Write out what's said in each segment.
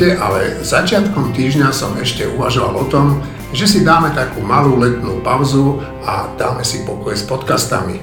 neverte, ale začiatkom týždňa som ešte uvažoval o tom, že si dáme takú malú letnú pauzu a dáme si pokoj s podcastami.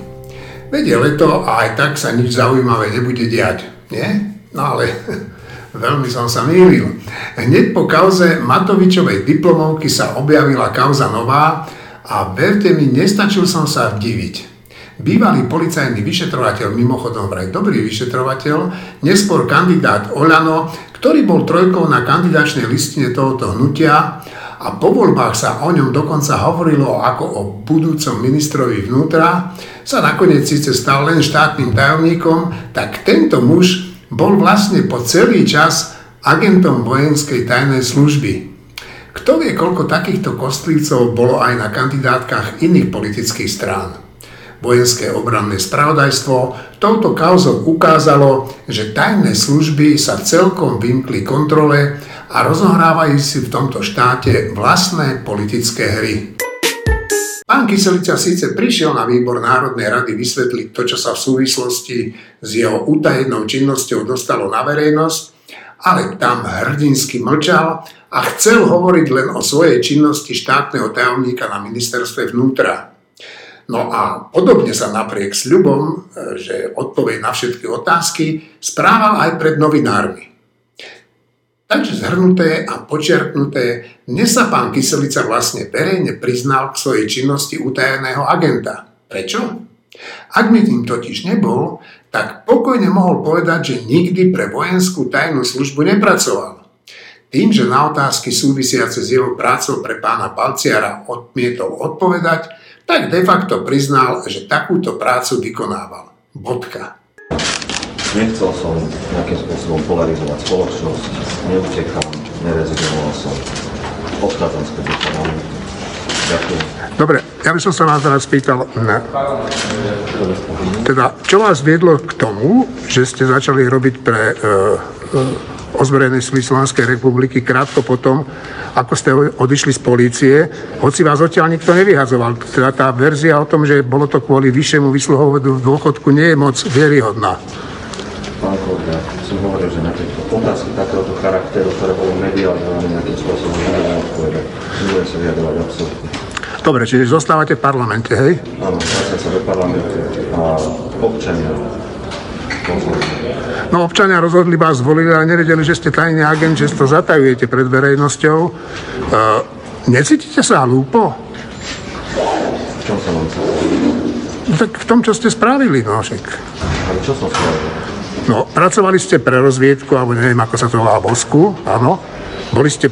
Veď je leto a aj tak sa nič zaujímavé nebude diať, nie? No ale veľmi som sa mýlil. Hneď po kauze Matovičovej diplomovky sa objavila kauza nová a verte mi, nestačil som sa vdiviť. Bývalý policajný vyšetrovateľ, mimochodom vraj dobrý vyšetrovateľ, neskôr kandidát Oľano, ktorý bol trojkou na kandidačnej listine tohoto hnutia a po voľbách sa o ňom dokonca hovorilo ako o budúcom ministrovi vnútra, sa nakoniec síce stal len štátnym tajomníkom, tak tento muž bol vlastne po celý čas agentom vojenskej tajnej služby. Kto vie, koľko takýchto kostlícov bolo aj na kandidátkach iných politických strán vojenské obranné spravodajstvo, touto kauzou ukázalo, že tajné služby sa celkom vymkli kontrole a rozohrávajú si v tomto štáte vlastné politické hry. Pán Kyselica síce prišiel na výbor Národnej rady vysvetliť to, čo sa v súvislosti s jeho utajenou činnosťou dostalo na verejnosť, ale tam hrdinsky mlčal a chcel hovoriť len o svojej činnosti štátneho tajomníka na ministerstve vnútra. No a podobne sa napriek sľubom, že odpovie na všetky otázky, správal aj pred novinármi. Takže zhrnuté a počiarknuté, dnes sa pán Kyselica vlastne verejne priznal k svojej činnosti utajeného agenta. Prečo? Ak by tým totiž nebol, tak pokojne mohol povedať, že nikdy pre vojenskú tajnú službu nepracoval. Tým, že na otázky súvisiace s jeho prácou pre pána Balciara odmietol odpovedať, tak de facto priznal, že takúto prácu vykonával. Bodka. Nechcel som nejakým spôsobom polarizovať spoločnosť, neutekám, nerezignoval som. Odchádzam z Ďakujem. Dobre, ja by som sa vás teraz spýtal, na... teda, čo vás viedlo k tomu, že ste začali robiť pre uh, uh, ozbrojenej sily Slovenskej republiky krátko potom, ako ste odišli z polície, hoci vás odtiaľ nikto nevyhazoval. Teda tá verzia o tom, že bolo to kvôli vyššiemu vysluhovodu v dôchodku, nie je moc vieryhodná. Pán kolega, som hovoril, že na tieto otázky takéhoto charakteru, ktoré bolo medializované nejakým spôsobom, nebudem odpovedať. Nebudem sa vyjadrovať absolútne. Dobre, čiže zostávate v parlamente, hej? Áno, sa do parlamentu a občania No občania rozhodli vás zvolili, ale nevedeli, že ste tajný agent, že to zatajujete pred verejnosťou. Uh, necítite sa hlúpo? V čom vám No tak v tom, čo ste spravili, no však. Ale čo som spravil? No, pracovali ste pre rozviedku, alebo neviem, ako sa to volá, Bosku, áno. Boli ste,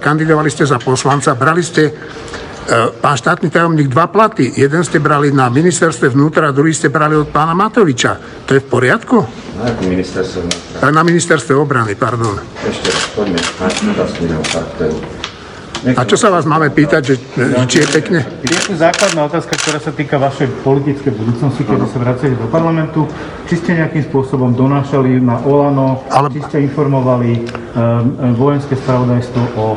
kandidovali ste za poslanca, brali ste E, pán štátny tajomník dva platy. Jeden ste brali na ministerstve vnútra, a druhý ste brali od pána Matoviča. To je v poriadku? Na akom ministerstve vnútra? Na ministerstve obrany, pardon. Ešte raz, poďme na otázky charakteru. A čo sa vás máme pýtať, že, či je pekne? Je tu základná otázka, ktorá sa týka vašej politickej budúcnosti, keď sa vracete do parlamentu. Či ste nejakým spôsobom donášali na Olano, Ale... či ste informovali um, vojenské spravodajstvo o um,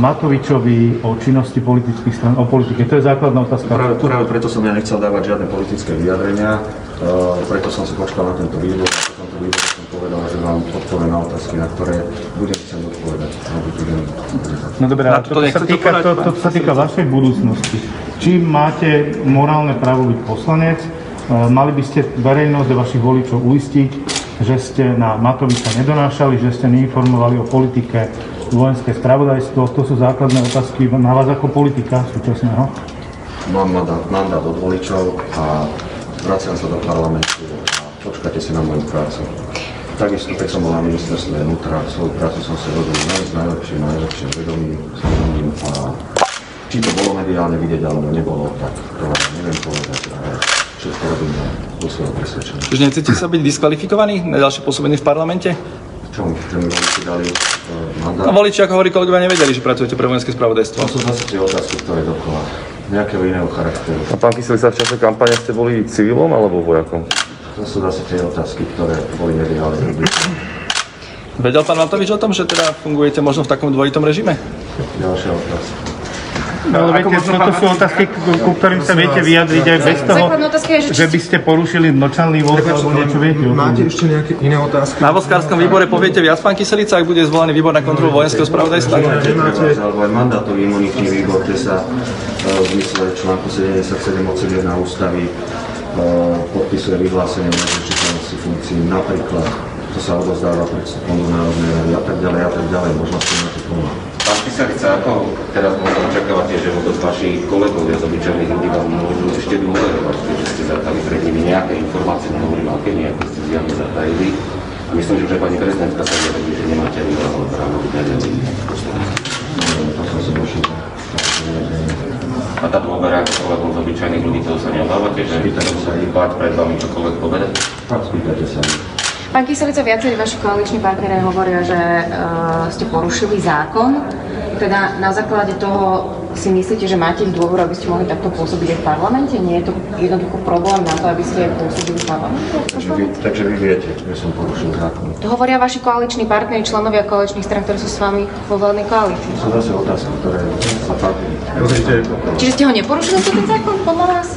Matovičovi, o činnosti politických stran, o politike. To je základná otázka. Práve, práve preto som ja nechcel dávať žiadne politické vyjadrenia, uh, preto som si počkal na tento výbor, na tomto výbore som povedal, že vám odpoviem na otázky, na ktoré budem chcieť odpovedať. No dobré, ale to, sa týka, to, to sa týka vašej budúcnosti. Či máte morálne právo byť poslanec, e, mali by ste verejnosť a vašich voličov uistiť, že ste na Matoviča nedonášali, že ste neinformovali o politike vojenské spravodajstvo. To sú základné otázky na vás ako politika súčasného. Mám mandát, mandát od voličov a vraciam sa do parlamentu a počkajte si na moju prácu. Takisto, keď som bol na ministerstve vnútra, svoju prácu som si robil s najlepším, najlepším vedomím, svedomím a či to bolo mediálne vidieť alebo nebolo, tak to vám neviem povedať, ale všetko robím do svojho presvedčenia. Čiže nechcete sa byť diskvalifikovaní na ďalšie pôsobenie v parlamente? Čomu? Že mi voliči dali uh, mandát? A voliči, ako hovorí kolegovia, nevedeli, že pracujete pre vojenské spravodajstvo. To sú zase tie otázky, ktoré dokola nejakého iného charakteru. A pán Kyseli sa v čase kampane ste boli civilom alebo vojakom? To sú zase tie otázky, ktoré boli mediálne Vedel pán Matovič o tom, že teda fungujete možno v takom dvojitom režime? Ďalšia otázka. No, ale viete, možno toto sú otázky, ku, ku ktorým sa viete vyjadriť aj bez toho, že by ste porušili mlčanlivosť alebo niečo viete. Máte ešte nejaké iné otázky? Na Voskárskom výbore poviete viac, pán Kyselica, ak bude zvolený výbor na kontrolu vojenského spravodajstva? Alebo aj mandátový imunitný výbor, kde sa e, v zmysle článku 77 odsek 1 ústavy podpisuje vyhlásenie o nezačiteľnosti funkcií, napríklad to sa odozdáva pred do Národnej rady a tak ďalej a tak ďalej, možnosti máte plno. Pán Pisarica, ako teraz možno očakávate, že vôbec vaši kolegovia z obyčajných ľudí vám môžu ešte dôverovať, keďže ste zatajili pred nimi nejaké informácie, nehovorím aké nejaké ste zjavne zatajili. A myslím, že už aj pani prezidentka sa vyjadrí, že nemáte ani právo naďalej poslanec. To som si došiel. A tá dôvera kolegom z obyčajných ľudí, toho sa neobávate, že sa báť pred vami čokoľvek povedať? Fakt spýtajte sa. Pán Kyselica, viacerí vaši koaliční partnery hovoria, že uh, ste porušili zákon. Teda na základe toho si myslíte, že máte ich dôvod, aby ste mohli takto pôsobiť aj v parlamente? Nie je to jednoducho problém na to, aby ste pôsobili v parlamente? Takže vy, takže vy viete, že som porušil zákon. To hovoria vaši koaliční partneri, členovia koaličných stran, ktorí sú s vami vo vládnej koalícii. To sú zase otázky, ktoré sa fakt... Čiže ste ho neporušili ten zákon podľa vás?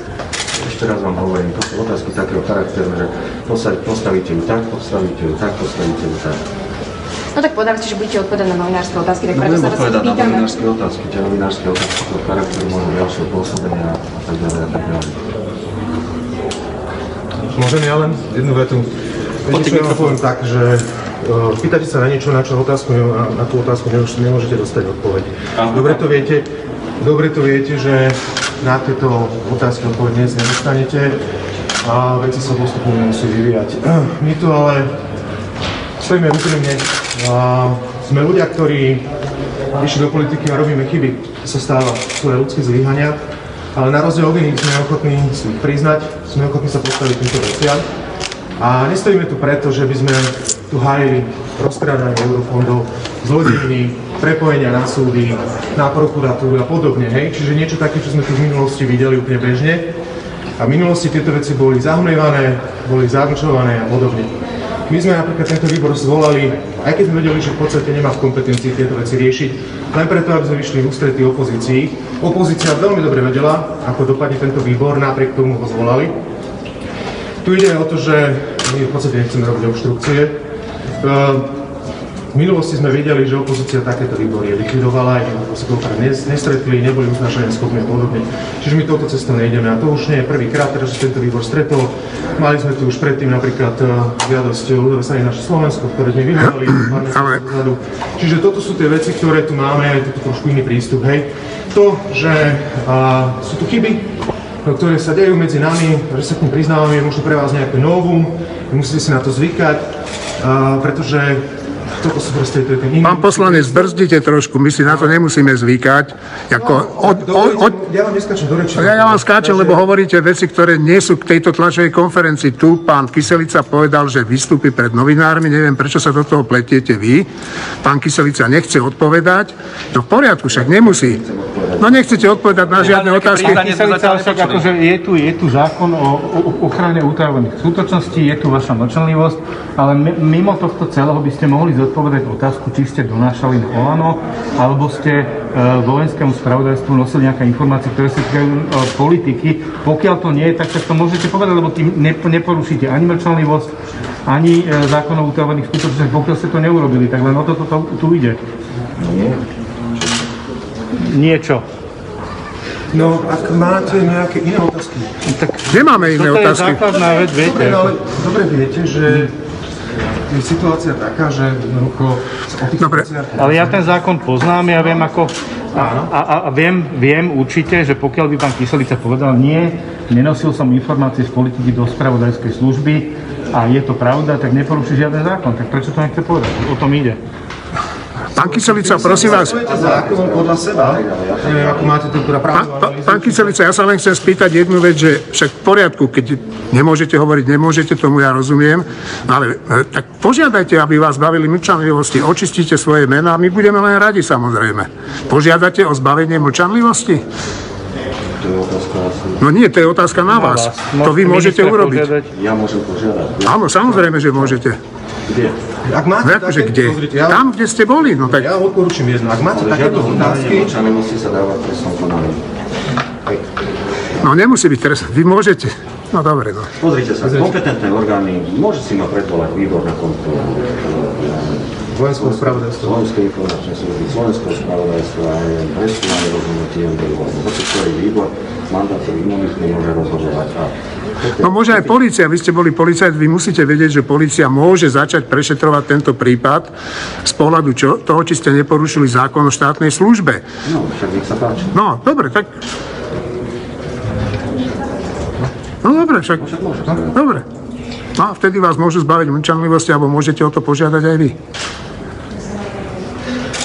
Ešte raz vám hovorím, to sú otázky takého charakteru, že postavíte ju tak, postavíte ju tak, postavíte ju tak. No tak povedali ste, že budete odpovedať na novinárske otázky, tak No preto sa vás odpovedať na pýtame. novinárske otázky, tie novinárske otázky toho charakteru, možno ďalšieho pôsobenia a tak ďalej a tak ďalej. Môžem ja len jednu vetu? Viete, čo ja poviem tak, že uh, pýtate sa na niečo, na čo otázku, na, na tú otázku nemôž- nemôžete dostať odpoveď. Dobre to viete, dobre to viete, že na tieto otázky odpoveď dnes nedostanete a veci sa postupne musí vyvíjať. My tu ale stojíme úprimne. A sme ľudia, ktorí išli do politiky a robíme chyby. To sa stáva, sú aj ľudské zlyhania. Ale na rozdiel od iných sme ochotní si ich priznať, sme ochotní sa postaviť týmto veciam. A nestojíme tu preto, že by sme tu hájili rozkrádanie eurofondov, zlodejiny, prepojenia na súdy, na prokuratúru a podobne. Hej? Čiže niečo také, čo sme tu v minulosti videli úplne bežne. A v minulosti tieto veci boli zahmlievané, boli zamlčované a podobne. My sme napríklad tento výbor zvolali, aj keď sme vedeli, že v podstate nemá v kompetencii tieto veci riešiť, len preto, aby sme vyšli ústretí opozícii. Opozícia veľmi dobre vedela, ako dopadne tento výbor, napriek tomu ho zvolali. Tu ide o to, že my v podstate nechceme robiť obštrukcie. V minulosti sme videli, že opozícia takéto výbory likvidovala, aj sa nes- nestretli, neboli uznášania schopní a podobne. Čiže my touto cestou nejdeme a to už nie je prvýkrát, teraz sa tento výbor stretol. Mali sme tu už predtým napríklad e, žiadosť ľudové strany naše Slovensko, ktoré sme vyhľadali. Čiže toto sú tie veci, ktoré tu máme, je to trošku iný prístup, hej. To, že a, sú tu chyby, no, ktoré sa dejú medzi nami, že sa k ním priznávame, je možno pre vás nejaké novum, musíte si na to zvykať, a, pretože toto sú proste to je ten iný... Pán poslanec, brzdite trošku, my si na to nemusíme zvykať. Ako od, od, od, Ja vám neskačem do reči. ja, ja vám skáčem, lebo hovoríte veci, ktoré nie sú k tejto tlačovej konferencii. Tu pán Kyselica povedal, že vystúpi pred novinármi, neviem, prečo sa do toho pletiete vy. Pán Kyselica nechce odpovedať. No v poriadku, však nemusí. No nechcete odpovedať na žiadne otázky. sme Kyselica, však akože je tu, je tu zákon o, o ochrane utajovaných skutočností, je tu vaša mlčanlivosť, ale mi- mimo tohto celého by ste mohli zodpovedať otázku, či ste donášali na Olano, alebo ste e, vojenskému spravodajstvu nosili nejaké informácie, ktoré sa týkajú e, politiky. Pokiaľ to nie je, tak, tak to môžete povedať, lebo tým ne, neporušíte ani mlčanlivosť, ani e, zákon o utajovaných skutočnostiach, pokiaľ ste to neurobili. Tak len o toto to, tu ide. Niečo. No, ak máte nejaké iné otázky. Nemáme iné Toto je otázky. základná vec, viete. Dobre, ale dobre viete, že je situácia taká, že jednoducho Dobre. Ale ja ten zákon poznám, ja viem ako... A, a, a viem, viem určite, že pokiaľ by pán Kyselica povedal, nie, nenosil som informácie z politiky do spravodajskej služby a je to pravda, tak neporuší žiaden zákon. Tak prečo to nechce povedať? O tom ide. Pán Kyselica, prosím vás, podľa seba, ako máte teda Pán, Kyselica, ja sa len chcem spýtať jednu vec, že však v poriadku, keď nemôžete hovoriť, nemôžete, tomu ja rozumiem, ale e, tak požiadajte, aby vás zbavili mlčanlivosti, očistíte svoje mená, my budeme len radi samozrejme. Požiadate o zbavenie mlčanlivosti? To je otázka asi. No nie, to je otázka na vás. To vy môžete urobiť. požiadať. Ja môžem požiadať. Áno, samozrejme, že môžete. Kde? Ak máte No akože také- kde? pozrite, ja, Tam, kde ste boli, no tak... ja odporúčam jedno. Ak máte takéto žiadne otázky, mlčanie nemusí sa dávať trestnom konaní. No nemusí byť teraz, vy môžete. No dobre, no. Pozrite sa, kompetentné orgány, môže si ma predvolať výbor na kontrolu. Vojenského spravodajstva. Slovenskej informačnej služby, Slovenského spravodajstva, aj presúvanie rozhodnutie alebo hoci ktorý výbor mandátový imunitný môže rozhodovať. A No môže aj policia, vy ste boli policajt, vy musíte vedieť, že policia môže začať prešetrovať tento prípad z pohľadu čo, toho, či ste neporušili zákon o štátnej službe. no, však nech sa páči. No, dobre, tak... No dobre, však... Dobre. No a vtedy vás môžu zbaviť mlčanlivosti, alebo môžete o to požiadať aj vy.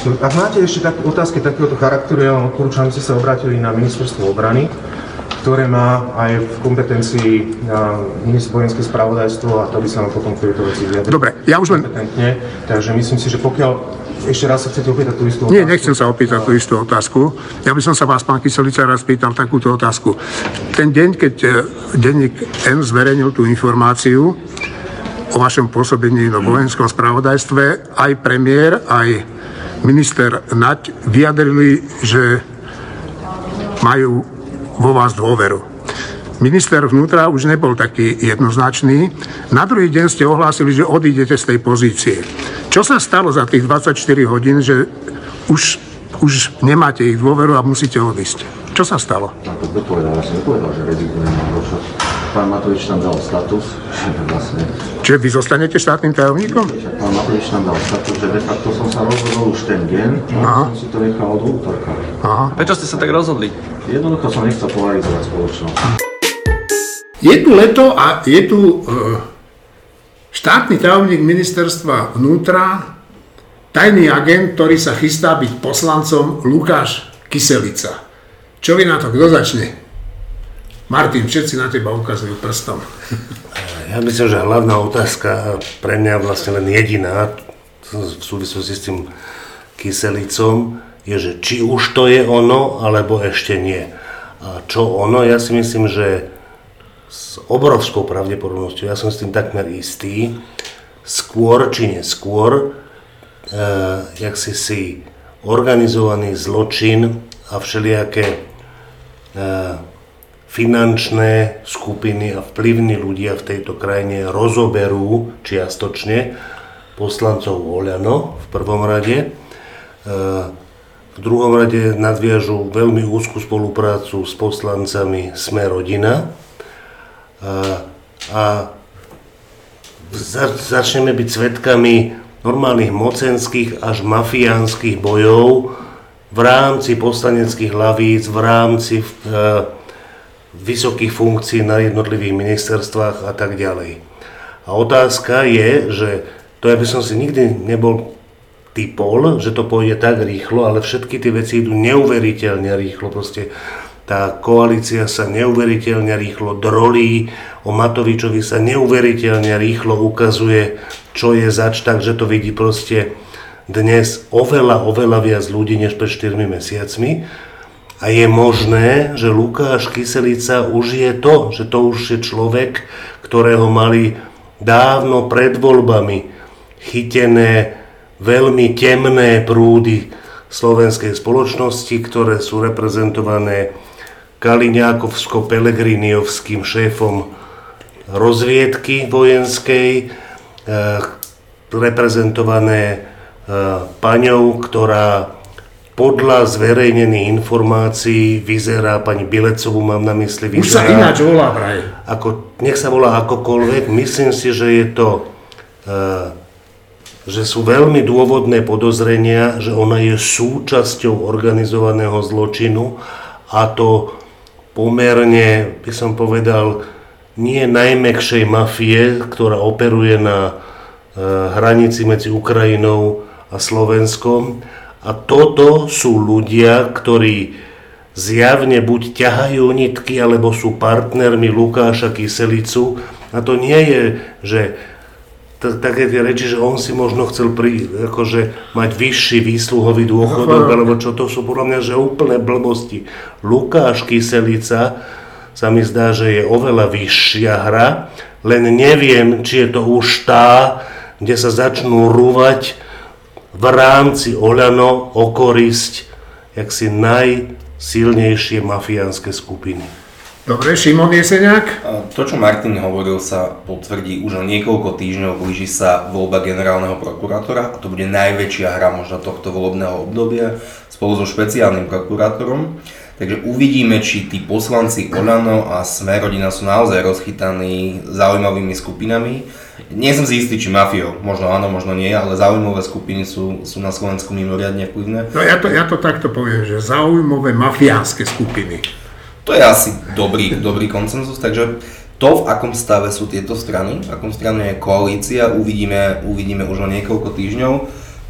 Ak máte ešte tak, otázky takéhoto charakteru, ja vám odporúčam, aby ste sa obrátili na ministerstvo obrany, ktoré má aj v kompetencii na ministerstvo vojenské spravodajstvo a to by sa vám potom k tejto veci vyjadrilo. Dobre, ja už len... Takže myslím si, že pokiaľ ešte raz sa chcete opýtať tú istú Nie, otázku, nechcem sa opýtať tú istú otázku. Ja by som sa vás, pán Kyselica, raz pýtal takúto otázku. Ten deň, keď e, denník N zverejnil tú informáciu o vašom pôsobení no vojenskom spravodajstve, aj premiér, aj minister Naď vyjadrili, že majú vo vás dôveru. Minister vnútra už nebol taký jednoznačný. Na druhý deň ste ohlásili, že odídete z tej pozície. Čo sa stalo za tých 24 hodín, že už, už nemáte ich dôveru a musíte odísť? Čo sa stalo? A to kto povedal? Ja som nepovedal, že rezignujem. Pán Matovič tam dal status, že vlastne Čiže vy zostanete štátnym tajomníkom? Však pán Matovič nám dal status, že de facto som sa rozhodol už ten deň, Aha. a som si to nechal od útorka. Aha. Prečo ste sa tak rozhodli? Jednoducho som nechcel polarizovať spoločnosť. Je tu leto a je tu e, štátny tajomník ministerstva vnútra, tajný agent, ktorý sa chystá byť poslancom Lukáš Kyselica. Čo vy na to, kto začne? Martin, všetci na teba ukazujú prstom. Ja myslím, že hlavná otázka pre mňa vlastne len jediná v súvislosti s tým kyselicom je, že či už to je ono, alebo ešte nie. A čo ono, ja si myslím, že s obrovskou pravdepodobnosťou, ja som s tým takmer istý, skôr či neskôr, e, jak si si organizovaný zločin a všelijaké e, finančné skupiny a vplyvní ľudia v tejto krajine rozoberú čiastočne poslancov Oľano v prvom rade. E, V druhom rade nadviažu veľmi úzkú spoluprácu s poslancami Sme rodina. A, a za- začneme byť svetkami normálnych mocenských až mafiánskych bojov v rámci poslaneckých hlavíc, v rámci e, vysokých funkcií na jednotlivých ministerstvách a tak ďalej. A otázka je, že to ja by som si nikdy nebol typol, že to pôjde tak rýchlo, ale všetky tie veci idú neuveriteľne rýchlo. Proste tá koalícia sa neuveriteľne rýchlo drolí, o Matovičovi sa neuveriteľne rýchlo ukazuje, čo je zač, takže to vidí proste dnes oveľa, oveľa viac ľudí než pred 4 mesiacmi. A je možné, že Lukáš Kyselica už je to, že to už je človek, ktorého mali dávno pred voľbami chytené veľmi temné prúdy slovenskej spoločnosti, ktoré sú reprezentované Kaliňákovsko-Pelegriniovským šéfom rozviedky vojenskej, eh, reprezentované eh, paňou, ktorá podľa zverejnených informácií vyzerá, pani Bilecovú mám na mysli, Už sa vyzerá, ináč volá vraj. ako, nech sa volá akokoľvek, myslím si, že je to, eh, že sú veľmi dôvodné podozrenia, že ona je súčasťou organizovaného zločinu a to pomerne, by som povedal, nie najmekšej mafie, ktorá operuje na eh, hranici medzi Ukrajinou a Slovenskom. A toto sú ľudia, ktorí zjavne buď ťahajú nitky, alebo sú partnermi Lukáša Kyselicu. A to nie je, že také tie reči, že on si možno chcel pri, akože, mať vyšší výsluhový dôchodok, alebo čo to sú podľa mňa, že úplné blbosti. Lukáš Kyselica sa mi zdá, že je oveľa vyššia hra, len neviem, či je to už tá, kde sa začnú rúvať v rámci Oľano o korisť jaksi najsilnejšie mafiánske skupiny. Dobre, Šimon Jeseniak? To, čo Martin hovoril, sa potvrdí už o niekoľko týždňov. Blíži sa voľba generálneho prokurátora a to bude najväčšia hra možno tohto volebného obdobia spolu so špeciálnym prokurátorom. Takže uvidíme, či tí poslanci Olano a Smerodina sú naozaj rozchytaní zaujímavými skupinami. Nie som si istý, či mafiou, možno áno, možno nie, ale zaujímavé skupiny sú, sú na Slovensku mimoriadne vplyvné. No ja to, ja to takto poviem, že zaujímavé mafiánske skupiny. To je asi dobrý, dobrý koncenzus, takže to, v akom stave sú tieto strany, v akom strane je koalícia, uvidíme, uvidíme už o niekoľko týždňov.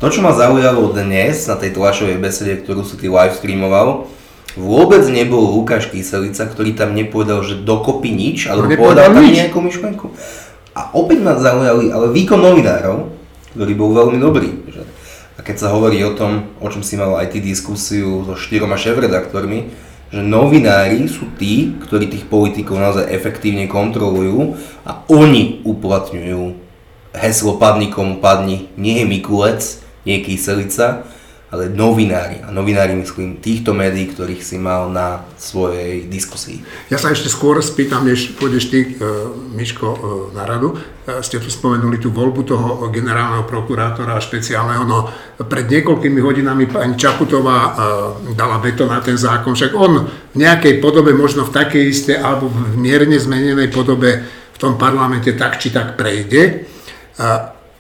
To, čo ma zaujalo dnes na tej tlačovej besede, ktorú si ty live streamoval, Vôbec nebol Lukáš Kyselica, ktorý tam nepovedal, že dokopy nič, ale povedal tam nejakú myšlenku. A opäť ma zaujali, ale výkon novinárov, ktorý bol veľmi dobrý. Že? A keď sa hovorí o tom, o čom si mal aj ty diskusiu so štyroma šéf-redaktormi, že novinári sú tí, ktorí tých politikov naozaj efektívne kontrolujú a oni uplatňujú heslo padni komu padni, nie je Mikulec, nie je Kyselica, ale novinári. A novinári myslím týchto médií, ktorých si mal na svojej diskusii. Ja sa ešte skôr spýtam, než pôjdeš ty, e, Miško, e, na radu. E, ste tu spomenuli tú voľbu toho generálneho prokurátora špeciálneho. No, pred niekoľkými hodinami pani Čaputová dala veto na ten zákon. Však on v nejakej podobe, možno v takej isté alebo v mierne zmenenej podobe v tom parlamente tak či tak prejde.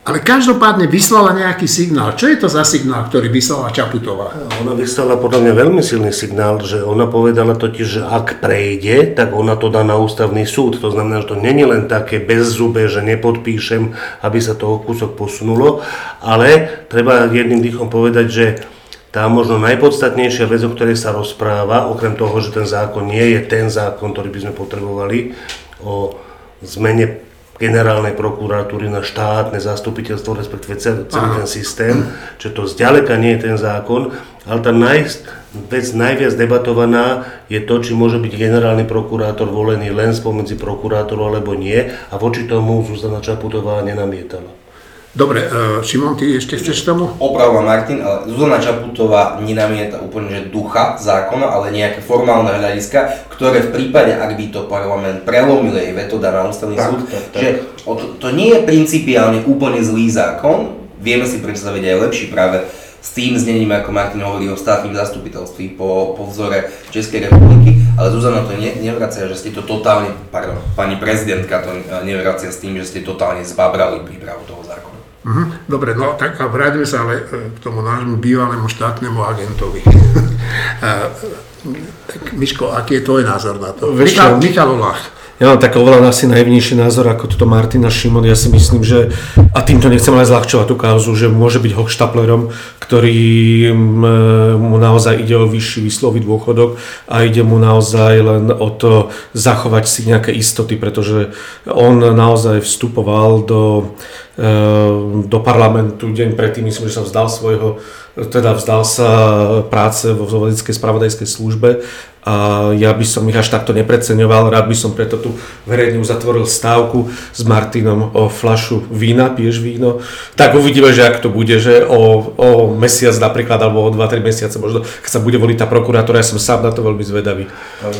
Ale každopádne vyslala nejaký signál. Čo je to za signál, ktorý vyslala Čaputová? Ona vyslala podľa mňa veľmi silný signál, že ona povedala totiž, že ak prejde, tak ona to dá na ústavný súd. To znamená, že to není len také bezzube, že nepodpíšem, aby sa toho kúsok posunulo, ale treba jedným dýchom povedať, že tá možno najpodstatnejšia vec, o ktorej sa rozpráva, okrem toho, že ten zákon nie je ten zákon, ktorý by sme potrebovali, o zmene generálnej prokuratúry na štátne zastupiteľstvo, respektíve celý, ten systém, čo to zďaleka nie je ten zákon, ale tá naj, vec najviac debatovaná je to, či môže byť generálny prokurátor volený len spomedzi prokurátorov alebo nie a voči tomu Zuzana Čaputová nenamietala. Dobre, uh, Šimon, ty ešte chceš tomu? Opravila Martin, ale Zuzana Čaputová nenamieta úplne že ducha zákona, ale nejaké formálne hľadiska, ktoré v prípade, ak by to parlament prelomil jej veto na ústavný tak, súd, tak, tak. že to, to nie je principiálne úplne zlý zákon, vieme si predstaviť aj lepší práve s tým znením, ako Martin hovorí o státnym zastupiteľství po, po vzore Českej republiky, ale Zuzana to ne, nevracia, že ste to totálne, pardon, pani prezidentka to nevracia s tým, že ste totálne zbabrali prípravu toho. Mhm, dobre, no tak a vráťme sa ale e, k tomu nášmu bývalému štátnemu agentovi. tak Miško, aký je tvoj názor na to? Michal, Michal Olach. Ja mám tak oveľa asi najvnejší názor ako toto Martina Šimon. Ja si myslím, že, a týmto nechcem aj zľahčovať tú kauzu, že môže byť hochštaplerom, ktorý mu naozaj ide o vyšší výslový dôchodok a ide mu naozaj len o to zachovať si nejaké istoty, pretože on naozaj vstupoval do, e, do parlamentu deň predtým, myslím, že sa vzdal svojho teda vzdal sa práce vo vodickej spravodajskej službe a ja by som ich až takto nepreceňoval, rád by som preto tu verejne uzatvoril stávku s Martinom o flašu vína, piješ víno, tak uvidíme, že ak to bude, že o, o mesiac napríklad, alebo o 2-3 mesiace možno, keď sa bude voliť tá prokurátora, ja som sám na to veľmi zvedavý.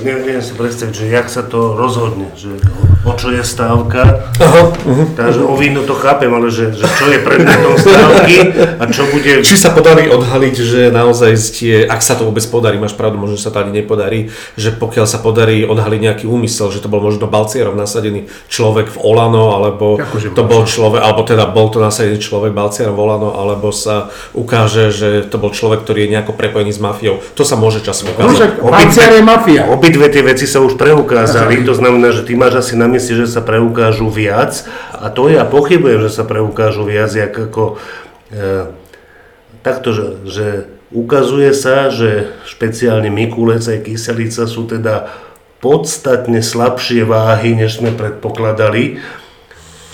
Neviem si predstaviť, že jak sa to rozhodne, že o čo je stávka, uh-huh, uh-huh. takže o víno to chápem, ale že, že čo je predmetom stávky a čo bude... Či sa podarí odhaliť, že naozaj tie, ak sa to vôbec podarí, máš pravdu, možno sa to ani nepodarí, podarí, že pokiaľ sa podarí odhaliť nejaký úmysel, že to bol možno Balcierov nasadený človek v Olano, alebo Akože to bol človek, alebo teda bol to nasadený človek Balcierov v Olano, alebo sa ukáže, že to bol človek, ktorý je nejako prepojený s mafiou. To sa môže časom ukázať. No, Balcier je mafia. Obidve tie veci sa už preukázali, to znamená, že ty máš asi na mysli, že sa preukážu viac a to ja pochybujem, že sa preukážu viac, ako e, takto, že, že Ukazuje sa, že špeciálne Mikulec aj Kyselica sú teda podstatne slabšie váhy, než sme predpokladali.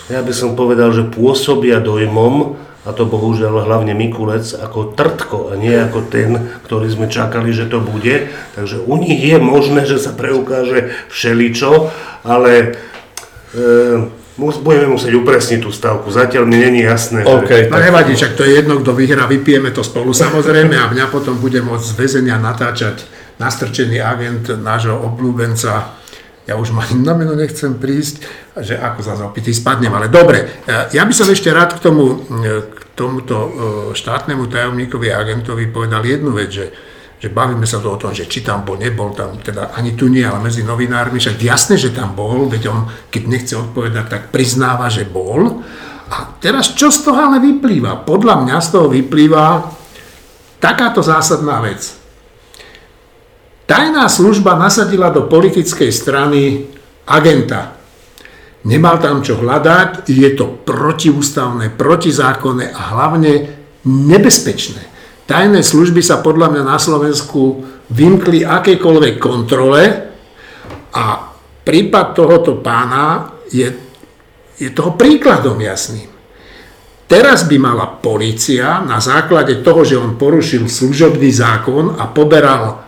Ja by som povedal, že pôsobia dojmom, a to bohužiaľ hlavne Mikulec, ako trtko a nie ako ten, ktorý sme čakali, že to bude. Takže u nich je možné, že sa preukáže všeličo, ale e, mus, budeme musieť upresniť tú stavku. Zatiaľ mi není jasné. Okay, že... No nevadí, však to je jedno, kto vyhrá, vypijeme to spolu samozrejme a mňa potom bude môcť z väzenia natáčať nastrčený agent nášho obľúbenca ja už ma na meno nechcem prísť, že ako za opitý spadnem, ale dobre. Ja by som ešte rád k, tomu, k tomuto e, štátnemu tajomníkovi a agentovi povedal jednu vec, že, že bavíme sa tu o tom, že či tam bol, nebol tam, teda ani tu nie, ale medzi novinármi, však jasné, že tam bol, veď on, keď nechce odpovedať, tak priznáva, že bol. A teraz čo z toho ale vyplýva? Podľa mňa z toho vyplýva takáto zásadná vec. Tajná služba nasadila do politickej strany agenta. Nemal tam čo hľadať, je to protiústavné, protizákonné a hlavne nebezpečné. Tajné služby sa podľa mňa na Slovensku vymkli akejkoľvek kontrole a prípad tohoto pána je, je toho príkladom jasným. Teraz by mala policia na základe toho, že on porušil služobný zákon a poberal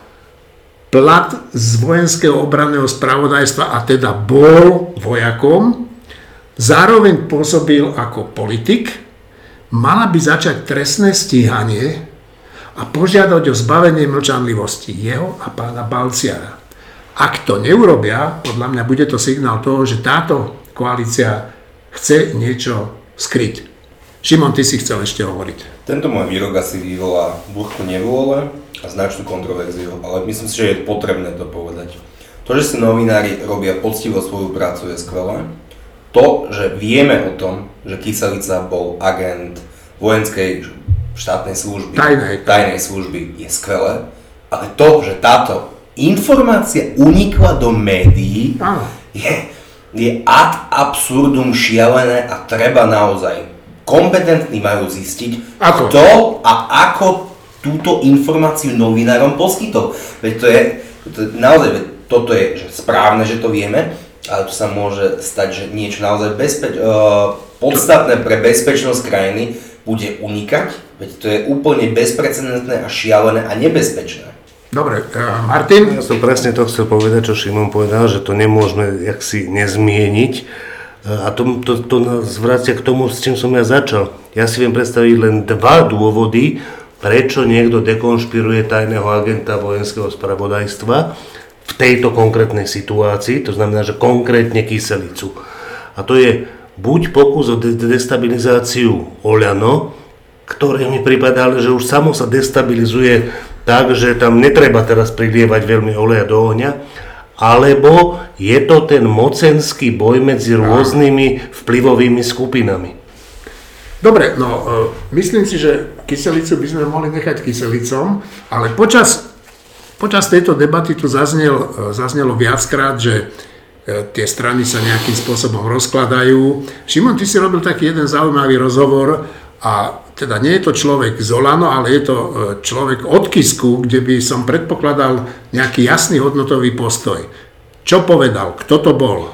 plat z vojenského obranného spravodajstva a teda bol vojakom, zároveň pôsobil ako politik, mala by začať trestné stíhanie a požiadať o zbavenie mlčanlivosti jeho a pána Balciara. Ak to neurobia, podľa mňa bude to signál toho, že táto koalícia chce niečo skryť. Šimon, ty si chcel ešte hovoriť. Tento môj výrok asi vyvolá burku nevôle, a značnú kontroverziu, ale myslím si, že je potrebné to povedať. To, že si novinári robia poctivo svoju prácu je skvelé. To, že vieme o tom, že Kyselica bol agent vojenskej štátnej služby, tajnej, tajnej služby, je skvelé. Ale to, že táto informácia unikla do médií, je, je ad absurdum šialené a treba naozaj kompetentní majú zistiť, ako? kto a ako túto informáciu novinárom poskytol. Veď to je, to naozaj, veď toto je že správne, že to vieme, ale tu sa môže stať, že niečo naozaj bezpeč, uh, podstatné pre bezpečnosť krajiny bude unikať, veď to je úplne bezprecedentné a šialené a nebezpečné. Dobre, uh, Martin? Ja som presne to chcel povedať, čo Šimon povedal, že to nemôžeme jaksi nezmieniť. Uh, a to, to, to nás vracia k tomu, s čím som ja začal. Ja si viem predstaviť len dva dôvody, prečo niekto dekonšpiruje tajného agenta vojenského spravodajstva v tejto konkrétnej situácii, to znamená, že konkrétne kyselicu. A to je buď pokus o destabilizáciu Oľano, ktoré mi pripadalo, že už samo sa destabilizuje tak, že tam netreba teraz prilievať veľmi oleja do ohňa, alebo je to ten mocenský boj medzi rôznymi vplyvovými skupinami. Dobre, no e, myslím si, že kyselicu by sme mohli nechať kyselicom, ale počas, počas tejto debaty tu zaznel, e, zaznelo viackrát, že tie strany sa nejakým spôsobom rozkladajú. Šimon, ty si robil taký jeden zaujímavý rozhovor a teda nie je to človek z Olano, ale je to človek od Kisku, kde by som predpokladal nejaký jasný hodnotový postoj. Čo povedal? Kto to bol?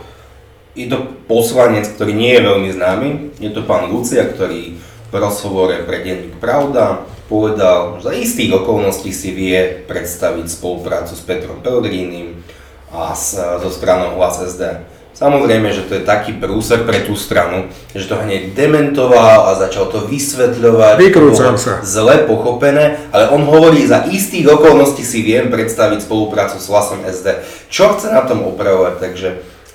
Je to poslanec, ktorý nie je veľmi známy. Je to pán Lucia, ktorý v rozhovore pre denník Pravda povedal, že za istých okolností si vie predstaviť spoluprácu s Petrom Pellegrinim a s, so stranou SD. Samozrejme, že to je taký prúser pre tú stranu, že to hneď dementoval a začal to vysvetľovať. Vykrúcal sa. Zle pochopené, ale on hovorí, za istých okolností si viem predstaviť spoluprácu s Hlasom SD. Čo chce na tom opravovať, takže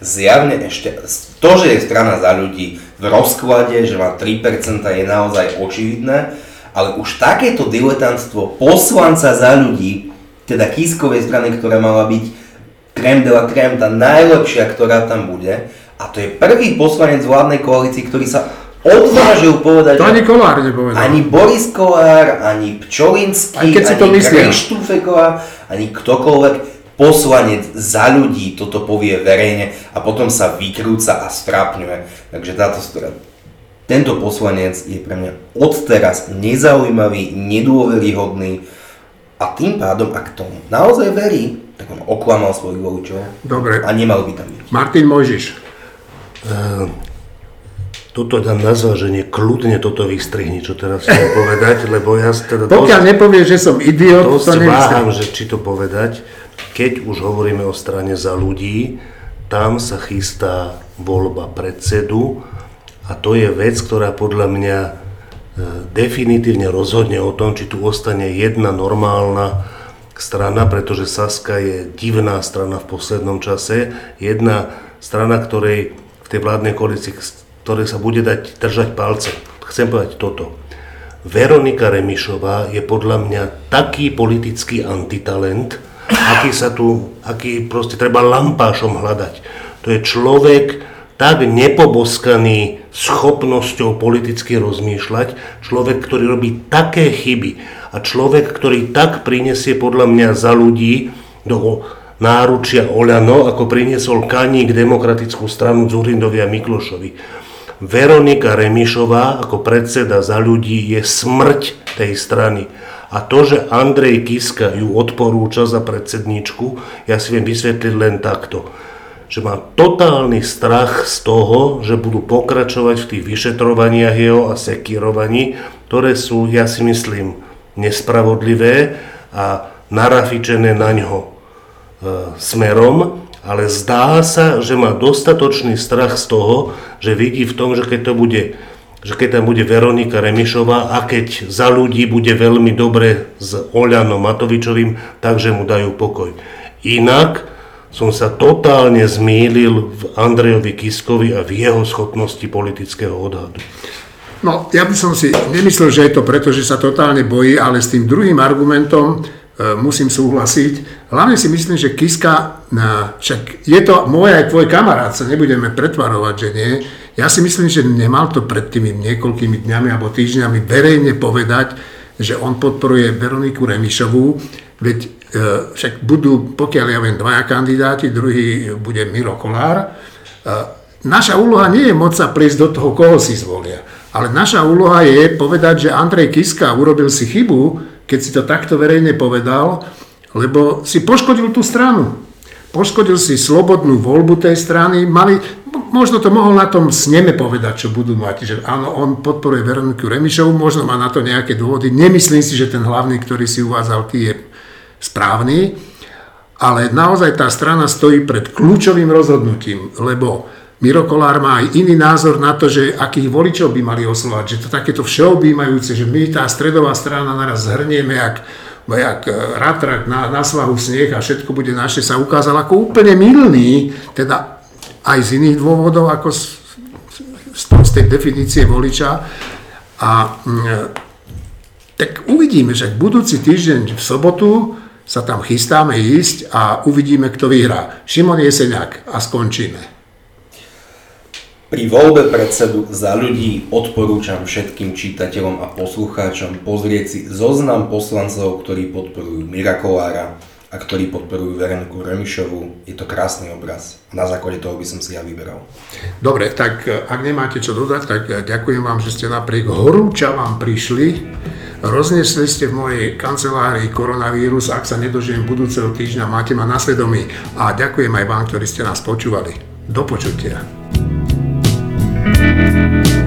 zjavne ešte, to, že je strana za ľudí v rozklade, že má 3% je naozaj očividné, ale už takéto diletantstvo poslanca za ľudí, teda Kiskovej strany, ktorá mala byť krem de la krem, tá najlepšia, ktorá tam bude, a to je prvý poslanec vládnej koalícii, ktorý sa odvážil povedať, to ani Kolár nepovedal. Ani Boris Kolár, ani Pčolinský, ani Krištúfeková, ani ktokoľvek poslanec za ľudí toto povie verejne a potom sa vykrúca a strapňuje. Takže táto strana. Tento poslanec je pre mňa odteraz nezaujímavý, nedôveryhodný a tým pádom, ak tomu naozaj verí, on oklamal svojich voličov Dobre. a nemal by tam byť. Martin Mojžiš. Uh, toto dám na zváženie, kľudne toto vystrihni, čo teraz chcem povedať, lebo ja teda... Pokiaľ nepovieš, že som idiot, to váham, že či to povedať keď už hovoríme o strane za ľudí, tam sa chystá voľba predsedu a to je vec, ktorá podľa mňa e, definitívne rozhodne o tom, či tu ostane jedna normálna strana, pretože Saska je divná strana v poslednom čase. Jedna strana, ktorej v tej vládnej koalícii, ktorej sa bude dať držať palce. Chcem povedať toto. Veronika Remišová je podľa mňa taký politický antitalent, aký sa tu, aký proste treba lampášom hľadať. To je človek tak nepoboskaný schopnosťou politicky rozmýšľať, človek, ktorý robí také chyby a človek, ktorý tak prinesie podľa mňa za ľudí do náručia Oľano, ako priniesol Kaník demokratickú stranu Zurindovi a Miklošovi. Veronika Remišová ako predseda za ľudí je smrť tej strany. A to, že Andrej Kiska ju odporúča za predsedničku, ja si viem vysvetliť len takto. Že má totálny strach z toho, že budú pokračovať v tých vyšetrovaniach jeho a sekírovaní, ktoré sú, ja si myslím, nespravodlivé a narafičené na ňo e, smerom, ale zdá sa, že má dostatočný strach z toho, že vidí v tom, že keď to bude že keď tam bude Veronika Remišová a keď za ľudí bude veľmi dobre s Oľanom Matovičovým, takže mu dajú pokoj. Inak som sa totálne zmýlil v Andrejovi Kiskovi a v jeho schopnosti politického odhadu. No, ja by som si nemyslel, že je to preto, že sa totálne bojí, ale s tým druhým argumentom e, musím súhlasiť. Hlavne si myslím, že Kiska, na, však je to môj aj tvoj kamarát, sa nebudeme pretvarovať, že nie, ja si myslím, že nemal to pred tými niekoľkými dňami alebo týždňami verejne povedať, že on podporuje Veroniku Remišovú, veď e, však budú, pokiaľ ja viem, dvaja kandidáti, druhý bude Miro Kolár. E, naša úloha nie je moc sa prísť do toho, koho si zvolia. Ale naša úloha je povedať, že Andrej Kiska urobil si chybu, keď si to takto verejne povedal, lebo si poškodil tú stranu. Poškodil si slobodnú voľbu tej strany. Mali, možno to mohol na tom sneme povedať, čo budú mať, že áno, on podporuje Veroniku Remišovu, možno má na to nejaké dôvody. Nemyslím si, že ten hlavný, ktorý si uvádzal, tý je správny, ale naozaj tá strana stojí pred kľúčovým rozhodnutím, lebo Miro Kolár má aj iný názor na to, že akých voličov by mali oslovať, že to takéto všeobjímajúce, že my tá stredová strana naraz zhrnieme, ak jak e, ratrak na, na svahu sneh a všetko bude naše, sa ukázal ako úplne milný, teda aj z iných dôvodov, ako z, z, z tej definície voliča. A mm, e, tak uvidíme, že budúci týždeň v sobotu sa tam chystáme ísť a uvidíme, kto vyhrá. Šimon Jeseniak a skončíme. Pri voľbe predsedu za ľudí odporúčam všetkým čitateľom a poslucháčom pozrieť si zoznam poslancov, ktorí podporujú Mira Kolára a ktorí podporujú Vereniku Remišovu. Je to krásny obraz. Na základe toho by som si ja vyberal. Dobre, tak e, ak nemáte čo dodať, tak e, ďakujem vám, že ste napriek horúča vám prišli. Roznesli ste v mojej kancelárii koronavírus, ak sa nedožijem budúceho týždňa, máte ma na svedomí. A ďakujem aj vám, ktorí ste nás počúvali. Do počutia. Thank you.